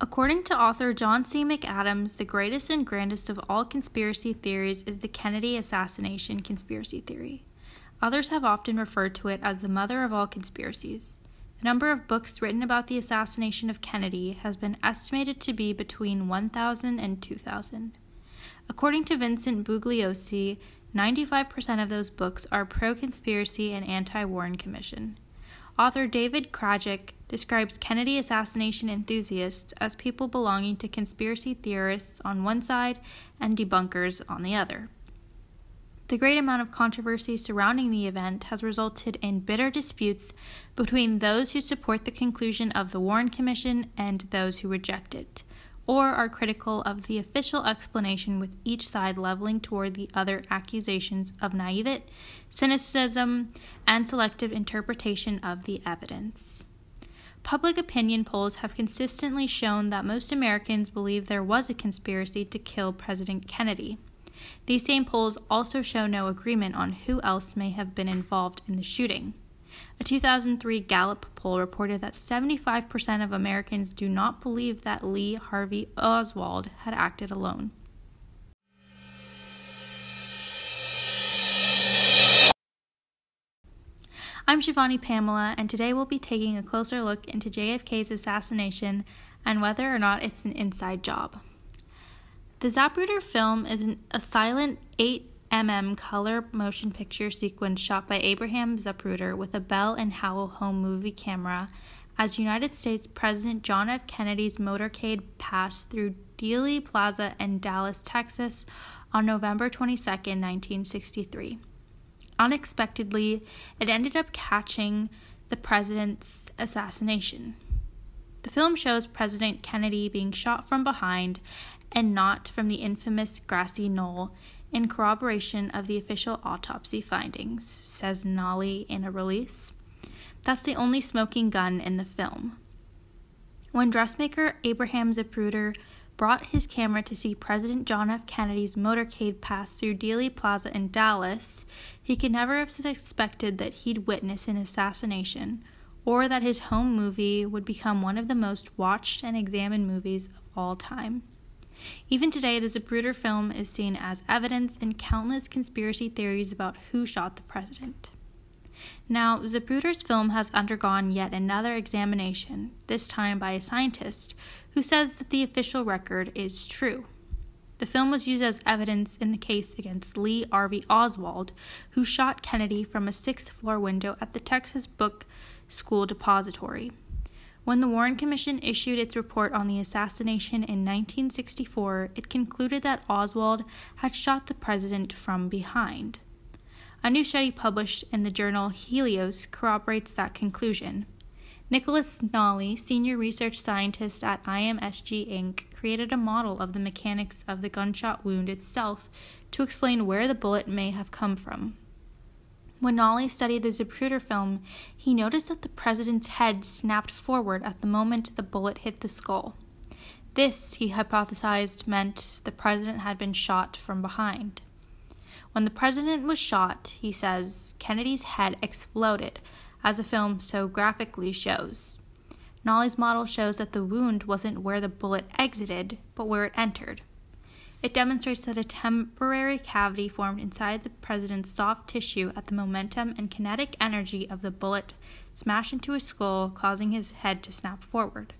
According to author John C. McAdams, the greatest and grandest of all conspiracy theories is the Kennedy assassination conspiracy theory. Others have often referred to it as the mother of all conspiracies. The number of books written about the assassination of Kennedy has been estimated to be between 1,000 and 2,000. According to Vincent Bugliosi, 95% of those books are pro conspiracy and anti Warren Commission. Author David Krajicek describes Kennedy assassination enthusiasts as people belonging to conspiracy theorists on one side and debunkers on the other. The great amount of controversy surrounding the event has resulted in bitter disputes between those who support the conclusion of the Warren Commission and those who reject it or are critical of the official explanation, with each side leveling toward the other accusations of naivete, cynicism, and selective interpretation of the evidence. Public opinion polls have consistently shown that most Americans believe there was a conspiracy to kill President Kennedy. These same polls also show no agreement on who else may have been involved in the shooting. A 2003 Gallup poll reported that 75% of Americans do not believe that Lee Harvey Oswald had acted alone. I'm Shivani Pamela, and today we'll be taking a closer look into JFK's assassination and whether or not it's an inside job. The Zapruder film is an, a silent eight mm color motion picture sequence shot by Abraham Zapruder with a Bell and Howell home movie camera as United States President John F. Kennedy's motorcade passed through Dealey Plaza in Dallas, Texas on November 22, 1963. Unexpectedly, it ended up catching the president's assassination. The film shows President Kennedy being shot from behind and not from the infamous grassy knoll in corroboration of the official autopsy findings, says Nalli in a release. That's the only smoking gun in the film. When dressmaker Abraham Zapruder brought his camera to see President John F. Kennedy's motorcade pass through Dealey Plaza in Dallas, he could never have suspected that he'd witness an assassination, or that his home movie would become one of the most watched and examined movies of all time. Even today, the Zapruder film is seen as evidence in countless conspiracy theories about who shot the president. Now, Zapruder's film has undergone yet another examination, this time by a scientist, who says that the official record is true. The film was used as evidence in the case against Lee Harvey Oswald, who shot Kennedy from a sixth floor window at the Texas Book School Depository. When the Warren Commission issued its report on the assassination in 1964, it concluded that Oswald had shot the president from behind. A new study published in the journal Heliyon corroborates that conclusion. Nicholas Nalli, senior research scientist at IMSG Inc., created a model of the mechanics of the gunshot wound itself to explain where the bullet may have come from. When Nalli studied the Zapruder film, he noticed that the president's head snapped forward at the moment the bullet hit the skull. This, he hypothesized, meant the president had been shot from behind. When the president was shot, he says, Kennedy's head exploded, as the film so graphically shows. Nalli's model shows that the wound wasn't where the bullet exited, but where it entered. It demonstrates that a temporary cavity formed inside the president's soft tissue at the momentum and kinetic energy of the bullet smashed into his skull, causing his head to snap forward.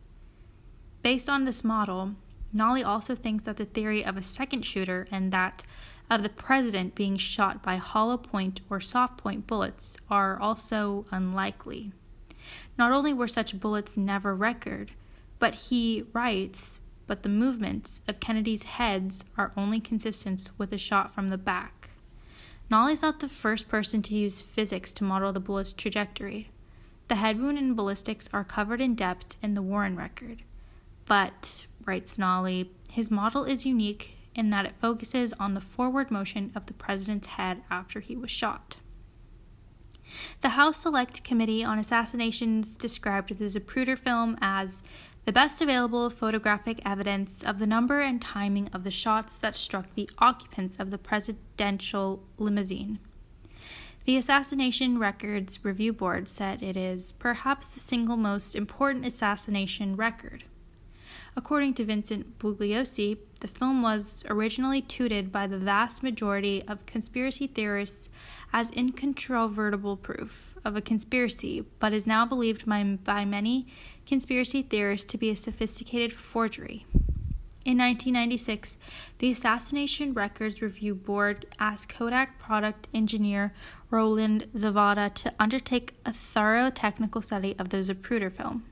Based on this model, Nalli also thinks that the theory of a second shooter and that of the president being shot by hollow point or soft point bullets are also unlikely. Not only were such bullets never recorded, but he writes but the movements of Kennedy's heads are only consistent with a shot from the back. Nalli's not the first person to use physics to model the bullet's trajectory. The head wound and ballistics are covered in depth in the Warren record. But, writes Nalli, his model is unique in that it focuses on the forward motion of the president's head after he was shot. The House Select Committee on Assassinations described the Zapruder film as the best available photographic evidence of the number and timing of the shots that struck the occupants of the presidential limousine. The Assassination Records Review Board said it is perhaps the single most important assassination record. According to Vincent Bugliosi, the film was originally touted by the vast majority of conspiracy theorists as incontrovertible proof of a conspiracy, but is now believed by, by many conspiracy theorists to be a sophisticated forgery. In 1996, the Assassination Records Review Board asked Kodak product engineer Roland Zavada to undertake a thorough technical study of the Zapruder film.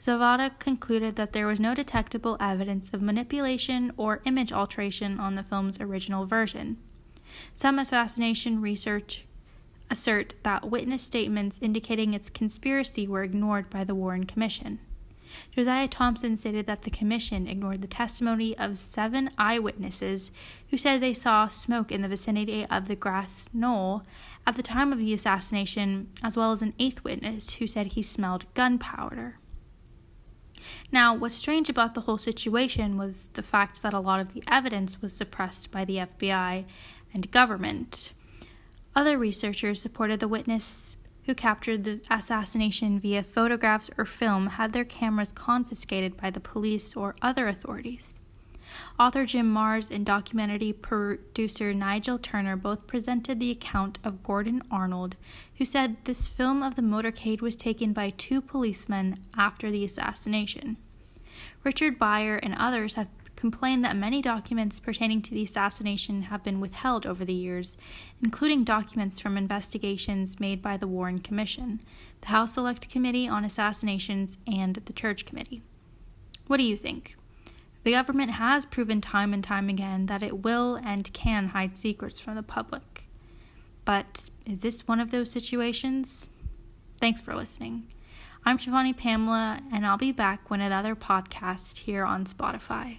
Zavada concluded that there was no detectable evidence of manipulation or image alteration on the film's original version. Some assassination research assert that witness statements indicating its conspiracy were ignored by the Warren Commission. Josiah Thompson stated that the commission ignored the testimony of seven eyewitnesses who said they saw smoke in the vicinity of the grass knoll at the time of the assassination, as well as an eighth witness who said he smelled gunpowder. Now, what's strange about the whole situation was the fact that a lot of the evidence was suppressed by the FBI and government. Other researchers supported the witness who captured the assassination via photographs or film had their cameras confiscated by the police or other authorities. Author Jim Marrs and documentary producer Nigel Turner both presented the account of Gordon Arnold, who said this film of the motorcade was taken by two policemen after the assassination. Richard Beier and others have complained that many documents pertaining to the assassination have been withheld over the years, including documents from investigations made by the Warren Commission, the House Select Committee on Assassinations, and the Church Committee. What do you think? The government has proven time and time again that it will and can hide secrets from the public. But is this one of those situations? Thanks for listening. I'm Shivani Pamela, and I'll be back with another podcast here on Spotify.